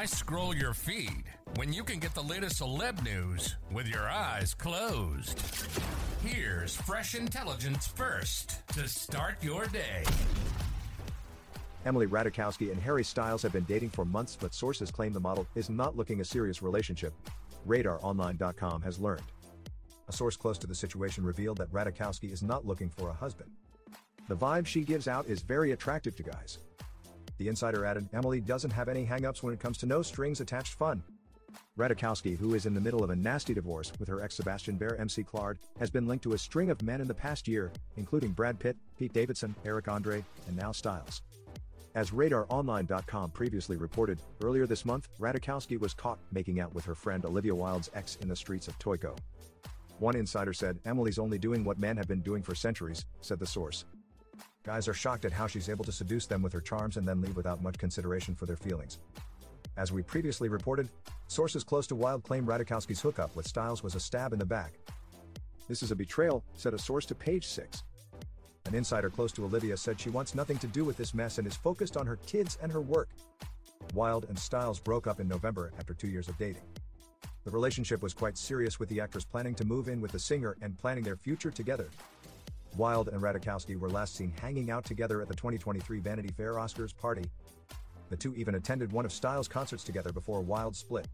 Why scroll your feed when you can get the latest celeb news with your eyes closed? Here's fresh intelligence first to start your day. Emily Ratajkowski and Harry Styles have been dating for months, but sources claim the model is not looking a serious relationship. RadarOnline.com has learned. A source close to the situation revealed that Ratajkowski is not looking for a husband. The vibe she gives out is very attractive to guys. The insider added, Emily doesn't have any hangups when it comes to no strings attached fun. Ratajkowski, who is in the middle of a nasty divorce with her ex Sebastian Bear-McClard, has been linked to a string of men in the past year, including Brad Pitt, Pete Davidson, Eric Andre, and now Styles. As RadarOnline.com previously reported, earlier this month, Ratajkowski was caught making out with her friend Olivia Wilde's ex in the streets of Tokyo. One insider said, Emily's only doing what men have been doing for centuries, said the source. Guys are shocked at how she's able to seduce them with her charms and then leave without much consideration for their feelings. As we previously reported, sources close to Wilde claim Ratajkowski's hookup with Styles was a stab in the back. This is a betrayal, said a source to page 6. An insider close to Olivia said she wants nothing to do with this mess and is focused on her kids and her work. Wilde and Styles broke up in November after two years of dating. The relationship was quite serious with the actress planning to move in with the singer and planning their future together. Wilde and Ratajkowski were last seen hanging out together at the 2023 Vanity Fair Oscars party. The two even attended one of Styles' concerts together before Wilde split.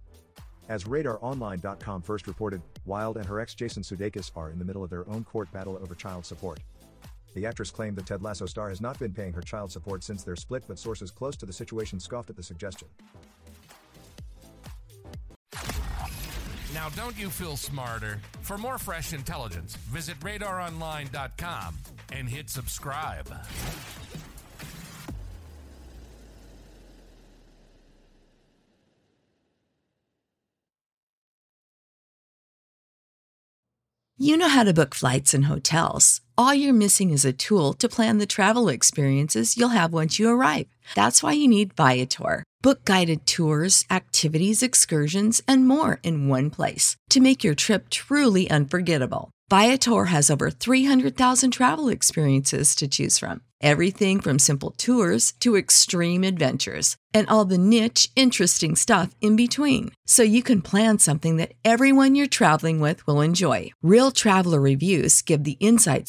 As RadarOnline.com first reported, Wilde and her ex Jason Sudeikis are in the middle of their own court battle over child support. The actress claimed the Ted Lasso star has not been paying her child support since their split, but sources close to the situation scoffed at the suggestion. Now, don't you feel smarter? For more fresh intelligence, visit radaronline.com and hit subscribe. You know how to book flights and hotels. All you're missing is a tool to plan the travel experiences you'll have once you arrive. That's why you need Viator. Book guided tours, activities, excursions, and more in one place to make your trip truly unforgettable. Viator has over 300,000 travel experiences to choose from. Everything from simple tours to extreme adventures and all the niche, interesting stuff in between. So you can plan something that everyone you're traveling with will enjoy. Real traveler reviews give the inside